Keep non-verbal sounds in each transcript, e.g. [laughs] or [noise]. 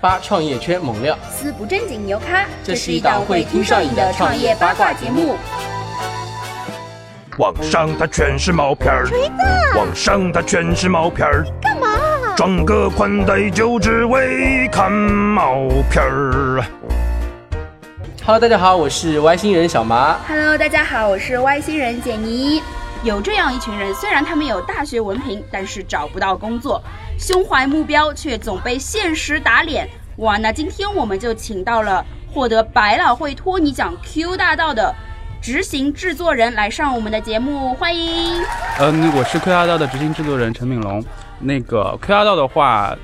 八创业圈猛料，四不正经牛咖，这是一档会听上瘾的创业八卦节目。网上它全是毛片儿，网上它全是毛片儿，干嘛？装个宽带就只为看毛片儿。Hello，大家好，我是外星人小麻。Hello，大家好，我是外星人简妮。有这样一群人，虽然他们有大学文凭，但是找不到工作，胸怀目标却总被现实打脸。哇，那今天我们就请到了获得百老汇托尼奖 Q 大道的执行制作人来上我们的节目，欢迎。嗯，我是 Q 大道的执行制作人陈敏龙。那个 Q 大道的话，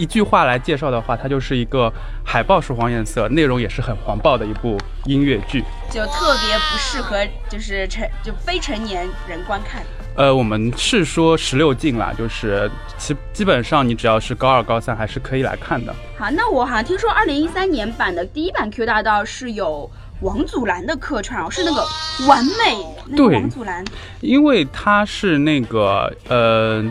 一句话来介绍的话，它就是一个海报是黄颜色，内容也是很黄暴的一部音乐剧。就特别不适合就是成就非成年人观看。呃，我们是说十六禁啦，就是基基本上你只要是高二、高三还是可以来看的。好，那我好像听说二零一三年版的第一版 Q 大道是有王祖蓝的客串哦，是那个完美那个王祖蓝。因为他是那个呃，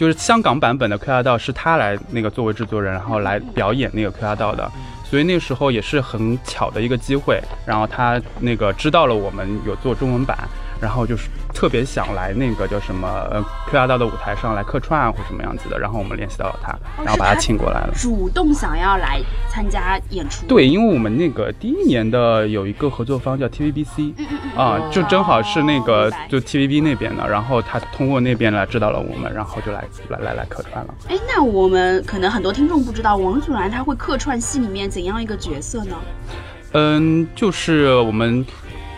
就是香港版本的 Q 大道是他来那个作为制作人，然后来表演那个 Q 大道的，所以那时候也是很巧的一个机会，然后他那个知道了我们有做中文版，然后就是特别想来那个叫什么呃 Q 大道的舞台上来客串啊或什么样子的，然后我们联系到了他，哦然后把他请过来了。主动想要来参加演出，对，因为我们那个第一年的有一个合作方叫 TVBC，啊、就正好是那个哦就 TVB 那边的，然后他通过那边来知道了我们，然后就来来来来客串了。哎，那我们可能很多听众不知道，王祖蓝他会客串戏里面怎样一个角色呢？嗯，就是我们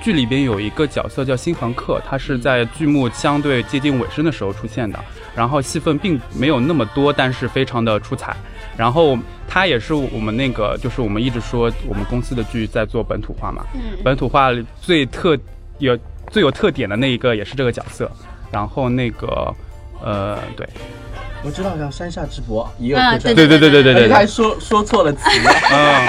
剧里边有一个角色叫新房客，他是在剧目相对接近尾声的时候出现的，然后戏份并没有那么多，但是非常的出彩。然后他也是我们那个，就是我们一直说我们公司的剧在做本土化嘛，嗯本土化最特有最有特点的那一个也是这个角色。然后那个，呃，对，我知道，叫山下智博也有嗯客串，对对对对对他还，说说错了词。嗯，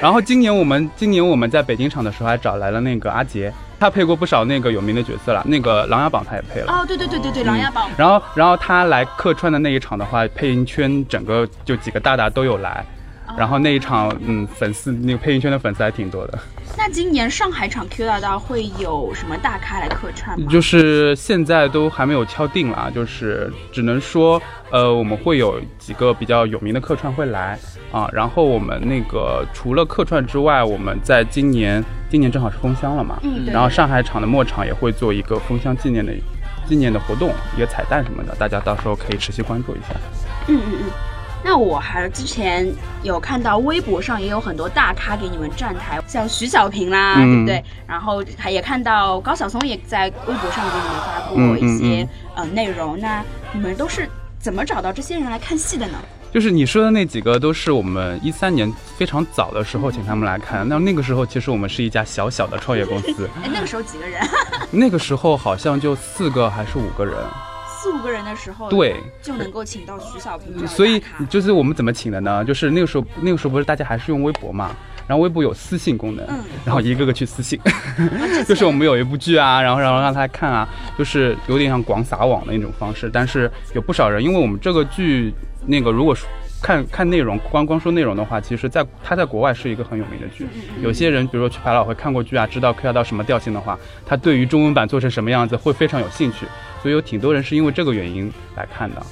然后今年我们今年我们在北京场的时候还找来了那个阿杰，他配过不少那个有名的角色了，那个《琅琊榜》他也配了。哦，对对对对对，《琅琊榜》然后，然后他来客串的那一场的话，配音圈整个就几个大大都有来，然后那一场，嗯，粉丝那个配音圈的粉丝还挺多的。那今年上海场 Q 大大会有什么大咖来客串吗？就是现在都还没有敲定啦，就是只能说，呃，我们会有几个比较有名的客串会来啊。然后我们那个除了客串之外，我们在今年今年正好是封箱了嘛，嗯，然后上海场的末场也会做一个封箱纪念的纪念的活动，一个彩蛋什么的，大家到时候可以持续关注一下。嗯嗯嗯。那我还之前有看到微博上也有很多大咖给你们站台，像徐小平啦，嗯对不对？然后还也看到高晓松也在微博上给你们发过嗯嗯一些、呃内容。那你们都是怎么找到这些人来看戏的呢？就是你说的那几个，都是我们一三年非常早的时候请他们来看。那那个时候，其实我们是一家小小的创业公司，哎，那个时候几个人？[laughs] 那个时候好像就四个还是五个人。四五个人的时候，对，就能够请到徐小平所以就是我们怎么请的呢？就是那个时候，那个时候不是大家还是用微博嘛，然后微博有私信功能，嗯然后一个个去私信，啊 [laughs] 就是我们有一部剧啊，然后然后让他看啊，就是有点像广撒网的那种方式。但是有不少人，因为我们这个剧那个如果说看看内容，光光说内容的话，其实在他在国外是一个很有名的剧。有些人比如说去百老汇看过剧啊，知道 Q 到什么调性的话，他对于中文版做成什么样子会非常有兴趣。所以有挺多人是因为这个原因来看的。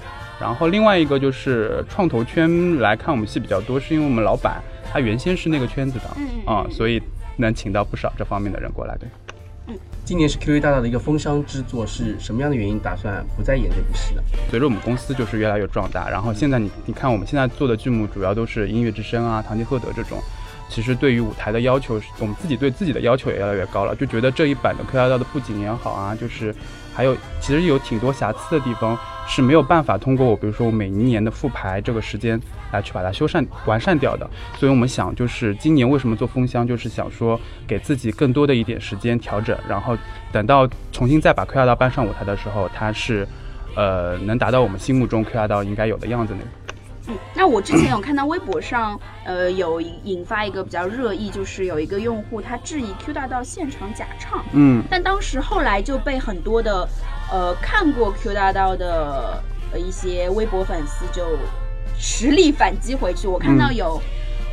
然后另外一个就是创投圈来看我们戏比较多，是因为我们老板他原先是那个圈子的嗯所以能请到不少这方面的人过来。对，今年是 QV 大大的一个封箱之作，是什么样的原因打算不再演这部戏呢？随着我们公司就是越来越壮大，然后现在你你看我们现在做的剧目主要都是音乐之声啊、堂吉诃德这种。其实对于舞台的要求，我们自己对自己的要求也越来越高了，就觉得这一版的 Q 大道的布景也好啊，就是还有其实有挺多瑕疵的地方是没有办法通过我比如说我每一年的复排这个时间来去把它修缮完善掉的。所以我们想就是今年为什么做封箱，就是想说给自己更多的一点时间调整，然后等到重新再把 Q 大道搬上舞台的时候，它是呃能达到我们心目中 Q 大道应该有的样子呢。嗯，那我之前有看到微博上，呃，有引发一个比较热议，就是有一个用户他质疑 Q 大道现场假唱，嗯，但当时后来就被很多的，呃，看过 Q 大道的呃一些微博粉丝就实力反击回去。我看到嗯有。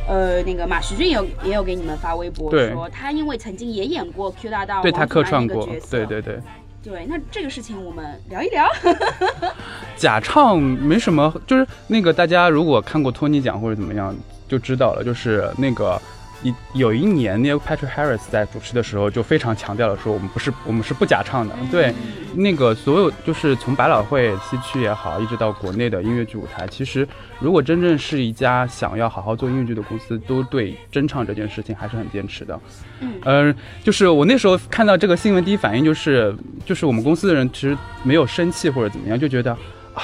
呃，那个马徐俊有也有给你们发微博说，他因为曾经也演过 Q 大道对他客串过那个角，色对对对。对，那这个事情我们聊一聊。[laughs] 假唱没什么，就是那个大家如果看过托尼奖或者怎么样就知道了，就是那个一有一年 Neil Patrick Harris 在主持的时候就非常强调了说我们不是我们是不假唱的，对，那个所有就是从百老汇西区也好，一直到国内的音乐剧舞台，其实如果真正是一家想要好好做音乐剧的公司，都对真唱这件事情还是很坚持的。嗯。呃，就是我那时候看到这个新闻，第一反应就是，就是我们公司的人其实没有生气或者怎么样，就觉得啊，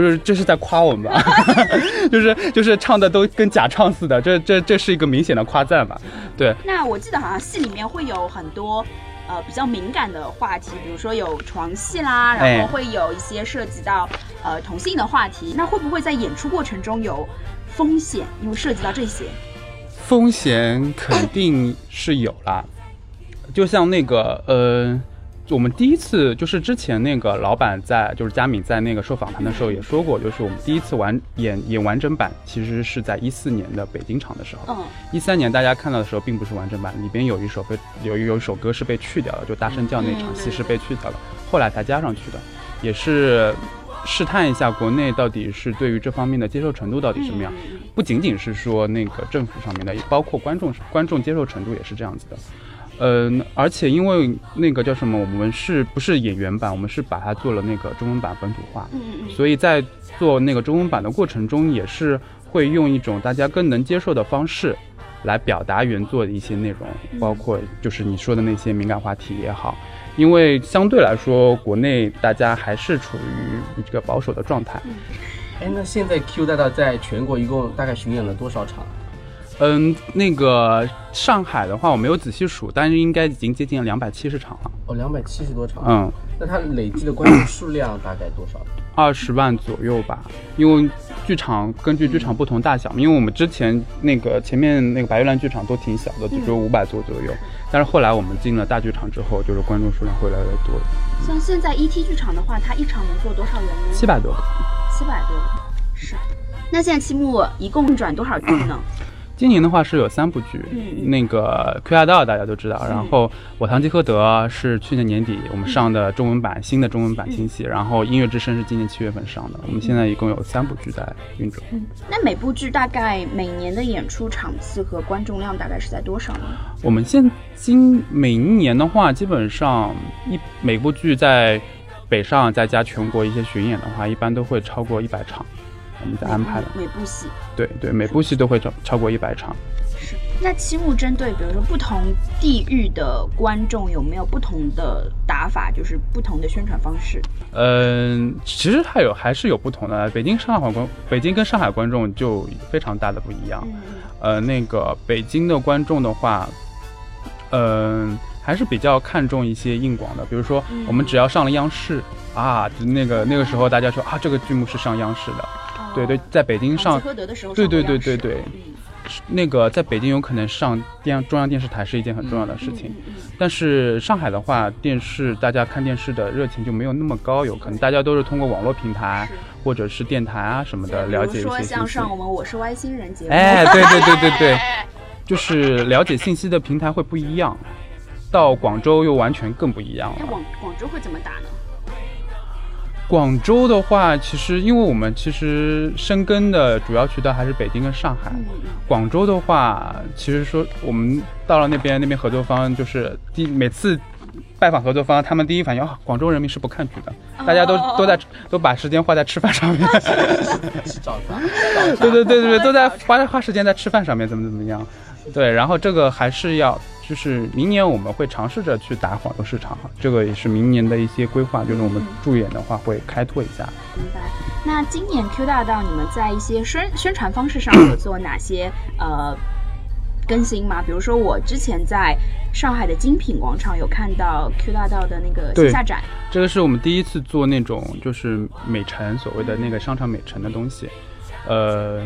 就是这是在夸我们吧，[laughs] 就是就是唱的都跟假唱似的，这这这是一个明显的夸赞吧？对，那我记得好像戏里面会有很多呃比较敏感的话题，比如说有床戏啦，然哎后会有一些涉及到呃同性的话题。那会不会在演出过程中有风险？因为涉及到这些。风险肯定是有啦，就像那个呃，我们第一次就是之前那个老板在就是佳敏在那个受访谈的时候也说过，就是我们第一次完演演完整版，其实是在一四年的北京场的时候。嗯一三年大家看到的时候并不是完整版，里边有一首被有有一首歌是被去掉了，就大声叫那场戏是被去掉了，后来才加上去的，也是试探一下国内到底是对于这方面的接受程度到底什么样。不仅仅是说那个政府上面的，也包括观众观众接受程度也是这样子的。嗯，而且因为那个叫什么，我们是不是演员版？我们是把它做了那个中文版本土化，嗯嗯所以在做那个中文版的过程中，也是会用一种大家更能接受的方式来表达原作的一些内容，包括就是你说的那些敏感话题也好。因为相对来说，国内大家还是处于一个保守的状态。哎，那现在 Q 大大在全国一共大概巡演了多少场？嗯，那个上海的话我没有仔细数，但是应该已经接近两百七十场了。哦，两百七十多场。嗯，那它累计的观众数量大概多少？二十万左右吧，因为剧场根据剧场不同大小，因为我们之前那个前面那个白玉兰剧场都挺小的，只有五百座左右，但是后来我们进了大剧场之后，就是观众数量会越来越多，像现在 ET 剧场的话，它一场能坐多少人呢？七百多个。七百多。是。那现在期末一共转多少剧呢？今年的话是有三部剧，嗯那个《Q 大道》大家都知道，然后《我堂吉诃德》是去年年底我们上的中文版，新的中文版新戏，然后《音乐之声》是今年七月份上的。我们现在一共有三部剧在运转。那每部剧大概每年的演出场次和观众量大概是在多少呢？我们现今每一年的话，基本上一每部剧在北上再加全国一些巡演的话，一般都会超过一百场。我们在安排的，每部戏对对，每部戏都会超超过一百场。是。那期末针对比如说不同地域的观众有没有不同的打法，就是不同的宣传方式？嗯，其实还有还是有不同的。北京、上海观，北京跟上海观众就非常大的不一样。嗯呃，那个北京的观众的话，嗯、还是比较看重一些硬广的，比如说我们只要上了央视啊，就那个那个时候大家说啊，这个剧目是上央视的。对对，在北京上堂吉诃德的时候对对对对对。嗯。那个在北京有可能上电中央电视台是一件很重要的事情，但是上海的话，电视大家看电视的热情就没有那么高，有可能大家都是通过网络平台或者是电台啊什么的了解一些信息。像上我们《我是外星人》节目，哎，对对对对对，[laughs] 就是了解信息的平台会不一样，到广州又完全更不一样那了。广广州会怎么打呢？广州的话，其实因为我们其实深耕的主要渠道还是北京跟上海。广州的话，其实说我们到了那边，那边合作方就是第每次拜访合作方，他们第一反应啊，广州人民是不看剧的，大家都哦都在都把时间花在吃饭上面。是早饭？对对对对对，都在花花时间在吃饭上面，怎么怎么样？对，然后这个还是要，就是明年我们会尝试着去打广州市场，这个也是明年的一些规划，就是我们驻演的话会开拓一下。明白。那今年 Q 大道你们在一些宣宣传方式上有做哪些呃更新吗？比如说我之前在上海的精品广场有看到 Q 大道的那个线下展，这个是我们第一次做那种就是美城所谓的那个商场美城的东西，呃，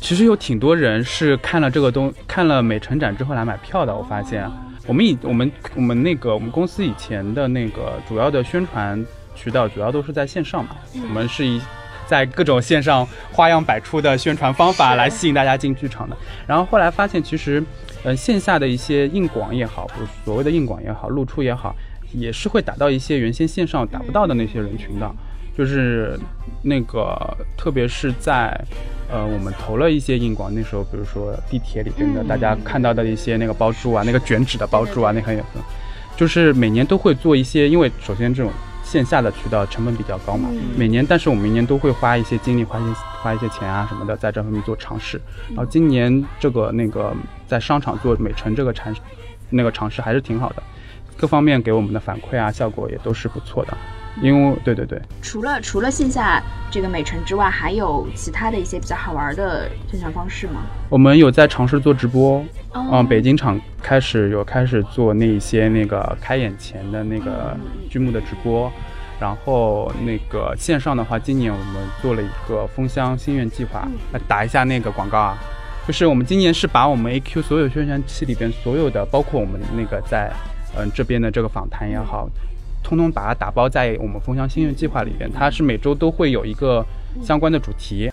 其实有挺多人是看了这个东看了美城展之后来买票的，我发现。我们以我们我们那个我们公司以前的那个主要的宣传渠道主要都是在线上嘛，我们是以在各种线上花样百出的宣传方法来吸引大家进剧场的。然后后来发现，其实，呃，线下的一些硬广也好，所谓的硬广也好，露出也好，也是会打到一些原先线上达不到的那些人群的。就是那个，特别是在，呃，我们投了一些硬广，那时候，比如说地铁里边的，嗯大家看到的一些那个包住啊，那个卷纸的包住啊，那很有，就是每年都会做一些，因为首先这种线下的渠道成本比较高嘛，嗯每年，但是我们每年都会花一些精力，花一些花一些钱啊什么的，在这方面做尝试。然后今年这个那个在商场做美城这个产那个尝试还是挺好的，各方面给我们的反馈啊，效果也都是不错的。因为对对对，除了除了线下这个美城之外，还有其他的一些比较好玩的宣传方式吗？我们有在尝试做直播，哦。嗯，北京场开始有开始做那一些那个开演前的那个剧目的直播，然后那个线上的话，今年我们做了一个封箱心愿计划，来打一下那个广告啊，就是我们今年是把我们 AQ 所有宣传期里边所有的，包括我们那个在嗯、这边的这个访谈也好。通通把它打包在我们风香心愿计划里边，它是每周都会有一个相关的主题，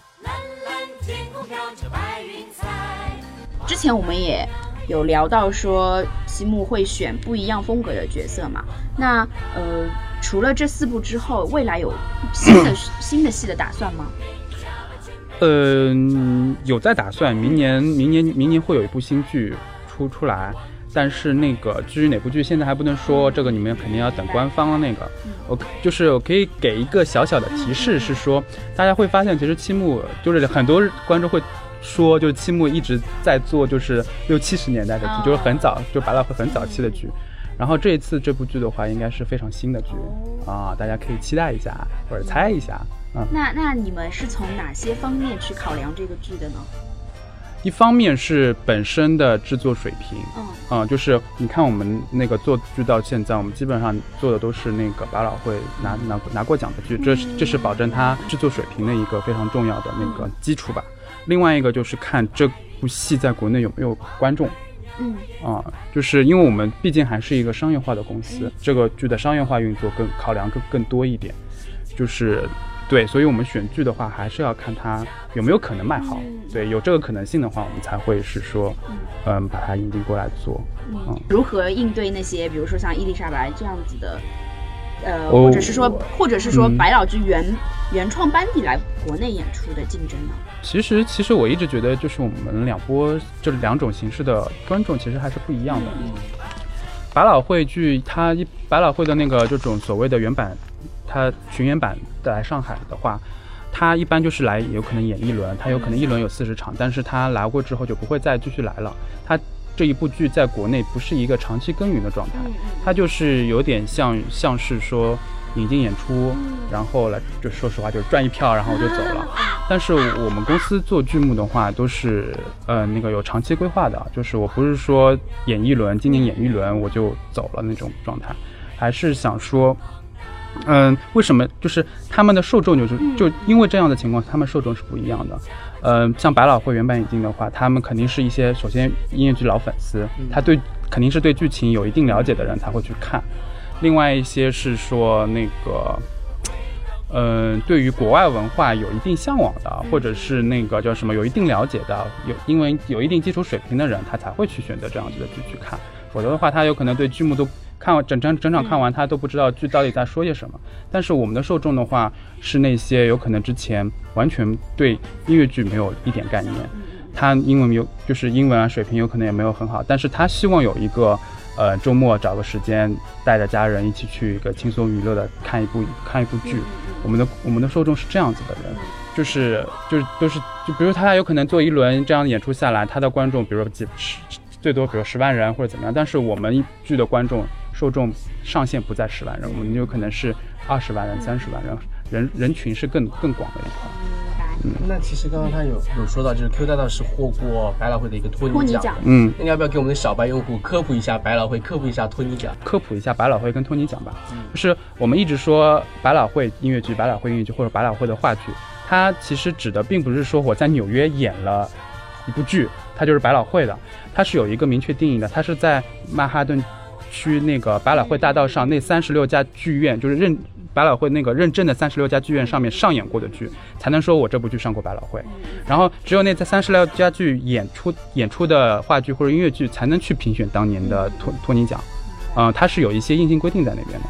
之前我们也有聊到说，西木会选不一样风格的角色嘛。那呃，除了这四部之后，未来有新的 [coughs] 新的戏的打算吗？嗯，有在打算，明年明年明年会有一部新剧出出来，但是那个至于哪部剧现在还不能说，这个你们肯定要等官方那个。我就是我可以给一个小小的提示，是说大家会发现，其实七木就是很多观众会说，就是七木一直在做就是六七十年代的剧，哦就是很早就百老汇很早期的剧。然后这一次这部剧的话，应该是非常新的剧啊，大家可以期待一下或者猜一下。嗯，那那你们是从哪些方面去考量这个剧的呢？一方面是本身的制作水平，嗯。嗯，就是你看我们那个做剧到现在，我们基本上做的都是那个百老汇拿拿拿过奖的剧，这是这是保证它制作水平的一个非常重要的那个基础吧。另外一个就是看这部戏在国内有没有观众。嗯。啊、就是因为我们毕竟还是一个商业化的公司，这个剧的商业化运作更考量更更多一点，就是对，所以我们选剧的话，还是要看它有没有可能卖好。对，有这个可能性的话，我们才会是说，嗯，把它引进过来做。嗯，如何应对那些，比如说像伊丽莎白这样子的，呃，哦或者是说，或者是说嗯百老剧原、原创班底来国内演出的竞争呢？其实其实我一直觉得，就是我们两波这两种形式的观众其实还是不一样的。百老汇剧，它一百老汇的那个这种所谓的原版，它巡演版的来上海的话，他一般就是来有可能演一轮，他有可能一轮有四十场，但是他来过之后就不会再继续来了。他这一部剧在国内不是一个长期耕耘的状态，他就是有点像像是说引进演出，然后来就说实话就是赚一票，然后我就走了。[laughs] 但是我们公司做剧目的话，都是呃那个有长期规划的，就是我不是说演一轮，今年演一轮我就走了那种状态，还是想说。嗯，为什么就是他们的受众就是就因为这样的情况，他们受众是不一样的。嗯，像百老汇原版引进的话，他们肯定是一些首先音乐剧老粉丝，他对肯定是对剧情有一定了解的人才会去看。另外一些是说那个，嗯，对于国外文化有一定向往的，或者是那个叫什么有一定了解的，有因为有一定基础水平的人，他才会去选择这样子的剧去看。否则的话，他有可能对剧目都看完整整整场看完，他都不知道剧到底在说些什么。但是我们的受众的话，是那些有可能之前完全对音乐剧没有一点概念，他英文有就是英文啊水平有可能也没有很好，但是他希望有一个呃周末找个时间带着家人一起去一个轻松娱乐的看一部看一部剧。我们的我们的受众是这样子的人，就是就是都是就比如他有可能做一轮这样的演出下来，他的观众比如说几十最多比如十万人或者怎么样，但是我们剧的观众受众上限不在十万人，我们有可能是二十万人、三十万人，人人群是更更广的一块。那其实刚刚他有有说到，就是 Q 大道是获过百老汇的一个托尼奖托尼奖。嗯，那你要不要给我们的小白用户科普一下百老汇，科普一下托尼奖？科普一下百老汇跟托尼奖吧，嗯就是我们一直说百老汇音乐剧、百老汇音乐剧或者百老汇的话剧，它其实指的并不是说我在纽约演了一部剧，它就是百老汇的，它是有一个明确定义的，它是在曼哈顿区那个百老汇大道上那三十六家剧院，就是认百老汇那个认证的三十六家剧院上面上演过的剧，才能说我这部剧上过百老汇。然后只有那在三十六家剧演出演出的话剧或者音乐剧，才能去评选当年的托托尼奖。嗯、它是有一些硬性规定在那边的。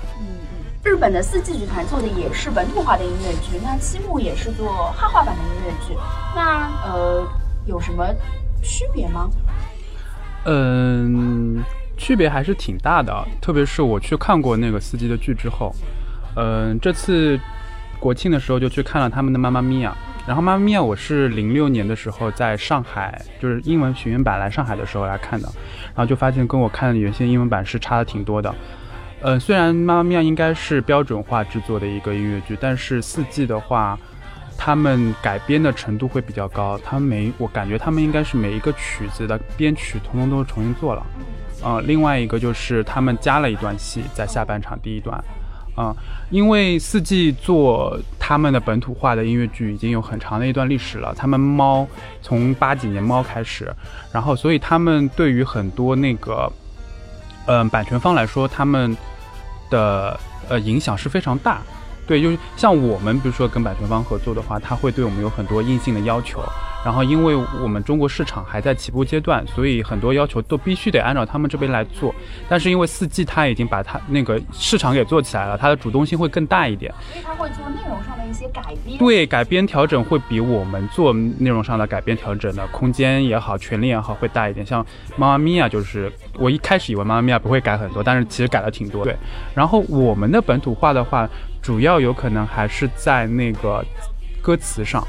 日本的四季剧团做的也是本土化的音乐剧，那七木也是做汉化版的音乐剧，那呃有什么区别吗？嗯，区别还是挺大的，特别是我去看过那个四季的剧之后，嗯，这次国庆的时候就去看了他们的《妈妈咪呀》，然后《妈妈咪呀》我是零六年的时候在上海，就是英文学院版来上海的时候来看的，然后就发现跟我看的原先英文版是差的挺多的。呃，虽然《妈妈咪呀》应该是标准化制作的一个音乐剧，但是四季的话。他们改编的程度会比较高，他们每我感觉他们应该是每一个曲子的编曲通通都是重新做了，呃，另外一个就是他们加了一段戏在下半场第一段，啊、因为四季做他们的本土化的音乐剧已经有很长的一段历史了，他们猫从八几年猫开始，然后所以他们对于很多那个，嗯、版权方来说，他们的呃影响是非常大。对，就像我们，比如说跟版权方合作的话，他会对我们有很多硬性的要求。然后，因为我们中国市场还在起步阶段，所以很多要求都必须得按照他们这边来做。但是因为四季它已经把它那个市场给做起来了，它的主动性会更大一点。所以它会做内容上的一些改编。对，改编调整会比我们做内容上的改编调整的空间也好，权利也好会大一点。像《妈妈咪呀》，就是我一开始以为《妈妈咪呀》不会改很多，但是其实改了挺多。对，然后我们的本土化的话，主要有可能还是在那个歌词上，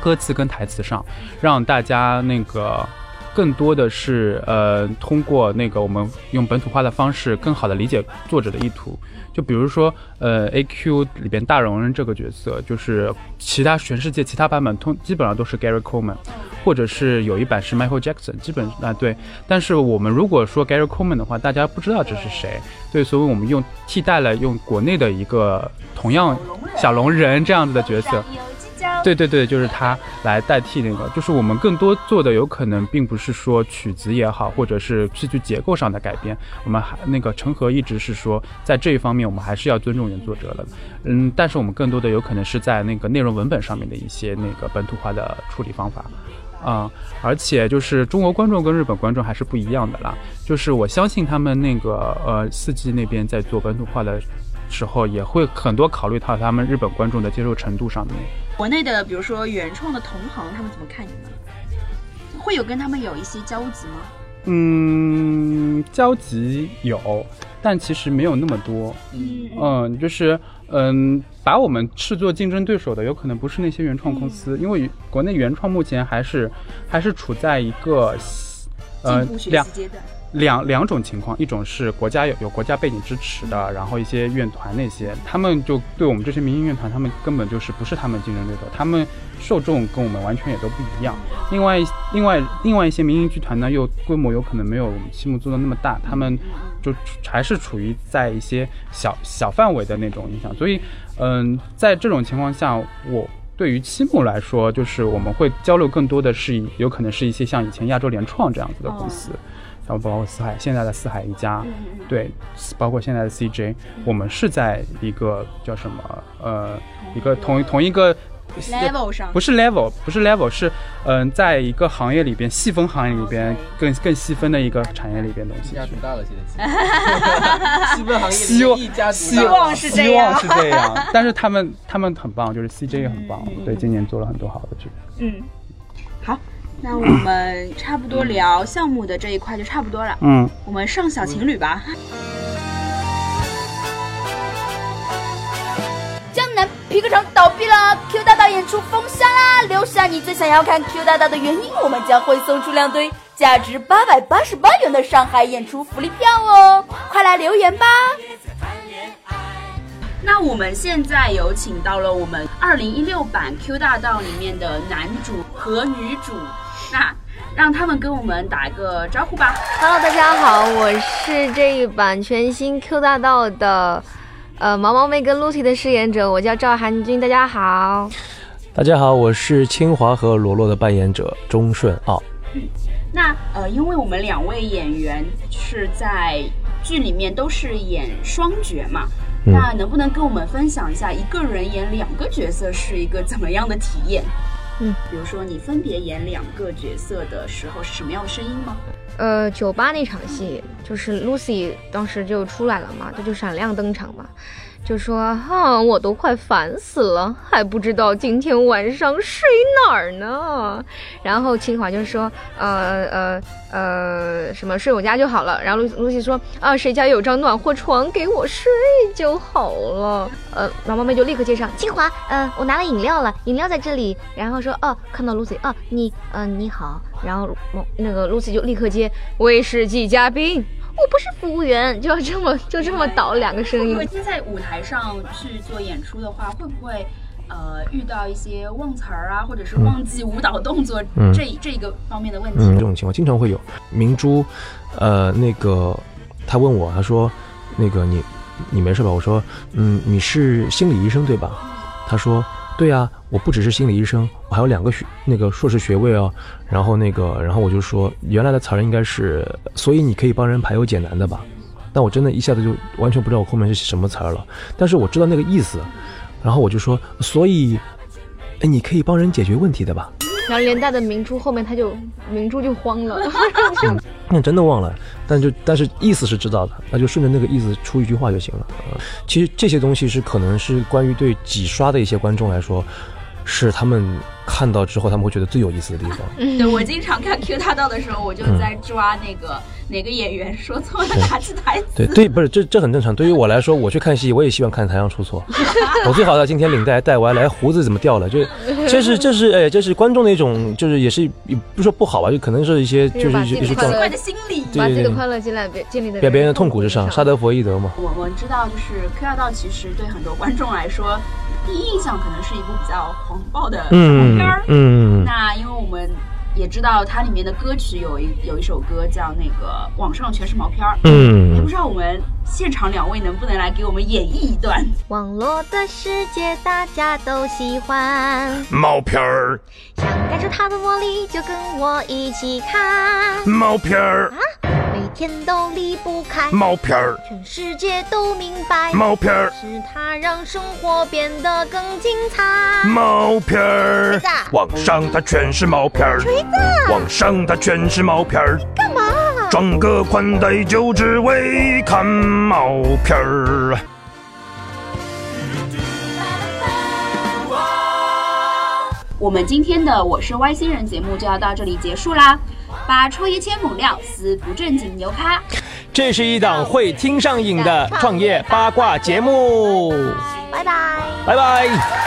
歌词跟台词上，让大家那个。更多的是呃，通过那个我们用本土化的方式，更好的理解作者的意图。就比如说，呃，A Q 里边大荣人这个角色，就是其他全世界其他版本通基本上都是 Gary Coleman，或者是有一版是 Michael Jackson，基本啊对。但是我们如果说 Gary Coleman 的话，大家不知道这是谁，对，所以我们用替代了用国内的一个同样小龙人这样子的角色。对对对，就是他来代替那个，就是我们更多做的有可能并不是说曲子也好，或者是戏剧结构上的改编，我们还那个陈和一直是说，在这一方面我们还是要尊重原作者的，嗯，但是我们更多的有可能是在那个内容文本上面的一些那个本土化的处理方法。啊、而且就是中国观众跟日本观众还是不一样的啦。就是我相信他们那个呃四季那边在做本土化的时候，也会很多考虑到他们日本观众的接受程度上面。国内的，比如说原创的同行，他们怎么看你们？会有跟他们有一些交集吗？嗯，交集有，但其实没有那么多。嗯嗯，就是嗯，把我们视作竞争对手的，有可能不是那些原创公司，因为国内原创目前还是还是处在一个呃两阶段。两两种情况，一种是国家有有国家背景支持的，然后一些院团那些，他们就对我们这些民营院团，他们根本就是不是他们竞争对手，他们受众跟我们完全也都不一样。另外，另外，另外一些民营剧团呢，又规模有可能没有我们西木做的那么大，他们就还是处于在一些小小范围的那种影响。所以，嗯，在这种情况下，我。对于七木来说，就是我们会交流更多的是有可能是一些像以前亚洲联创这样子的公司，像包括四海现在的四海一家，对，包括现在的 CJ，我们是在一个叫什么呃一个同同一个 level 上。不是 level，不是 level，是嗯、在一个行业里边细分行业里边更更细分的一个产业里边东西一。家独大了，现在 [laughs] 细分行业希望是这希样望是这样，[laughs] 但是他们他们很棒，就是 CJ 也很棒，对，今年做了很多好的剧。嗯，好，那我们差不多聊项目的这一块就差不多了，嗯，我们上小情侣吧。江南皮革厂倒闭了，Q 大大演出封杀啦！留下你最想要看 Q 大大的原因，我们将会送出两堆价值八百八十八元的上海演出福利票哦，快来留言吧！那我们现在有请到了我们二零一六版 Q 大道里面的男主和女主，那让他们跟我们打一个招呼吧。Hello，大家好，我是这一版全新 Q 大道的呃毛毛妹跟 Lucy 的饰演者，我叫赵涵君，大家好。大家好，我是清华和罗罗的扮演者钟顺奥。那呃，因为我们两位演员是在剧里面都是演双角嘛，嗯那能不能跟我们分享一下一个人演两个角色是一个怎么样的体验？嗯，比如说你分别演两个角色的时候是什么样的声音吗？呃，酒吧那场戏，就是 Lucy 当时就出来了嘛，她就闪亮登场嘛，就说：“哈、我都快烦死了，还不知道今天晚上睡哪儿呢。”然后清华就说：“呃呃呃，什么睡我家就好了。”然后露露西说：“啊，谁家有张暖和床给我睡就好了。”呃，毛毛妹就立刻接上：“清华，呃，我拿了饮料了，饮料在这里。”然后说：“哦，看到露西哦，你，呃，你好。”然后那个露西就立刻接：“威士忌嘉宾。”我不是服务员，就要这么 [laughs] 就这么倒两个声音如果。今天在舞台上去做演出的话，会不会呃遇到一些忘词儿啊，或者是忘记舞蹈动作、嗯这这个方面的问题？嗯，这种情况经常会有。明珠，呃，那个他问我，他说，那个你你没事吧？我说，嗯，你是心理医生对吧？他说，对啊、我不只是心理医生，我还有两个学那个硕士学位哦。然后那个，然后我就说，原来的词儿应该是，所以你可以帮人排忧解难的吧？但我真的一下子就完全不知道我后面是什么词儿了，但是我知道那个意思，然后我就说，所以，哎，你可以帮人解决问题的吧？然后连带的明珠后面他就明珠就慌了，那真的忘了，但就但是意思是知道的，那就顺着那个意思出一句话就行了。呃其实这些东西是可能是关于对几刷的一些观众来说，是他们看到之后他们会觉得最有意思的地方。嗯 [laughs] 对我经常看 Q 大道的时候，我就在抓那个、哪个演员说错了哪句台词。对对，不是这这很正常。对于我来说，我去看戏，我也希望看台上出错。[laughs] 我最好的今天领带带歪了，哎胡子怎么掉了？就这是这是哎，这是观众的一种，就是也是也不说不好吧，就可能是一些就是一些状的心理。把自己的对对对快乐建立在别建立在在别人的痛苦苦之上，沙德佛伊德嘛。我我们知道，就是 Q 大道其实对很多观众来说，第一印象可能是一部比较黄暴的小嗯片儿。嗯，那因为我们也知道它里面的歌曲有一有一首歌叫那个网上全是毛片儿。嗯也不知道我们现场两位能不能来给我们演绎一段？网络的世界大家都喜欢，毛片儿，想感受它的魔力，就跟我一起看，毛片儿，每天都离不开，毛片儿，全世界都明白，毛片儿，是它让生活变得更精彩。毛片儿。锤子。啊，网上它全是毛片儿，网上它全是毛片儿，干嘛？装个宽带就只为看毛片儿。我们今天的《我是外星人》节目就要到这里结束啦。把创业千猛料，撕不正经牛咖。这是一档会听上瘾的创业八卦节目，拜拜。拜拜。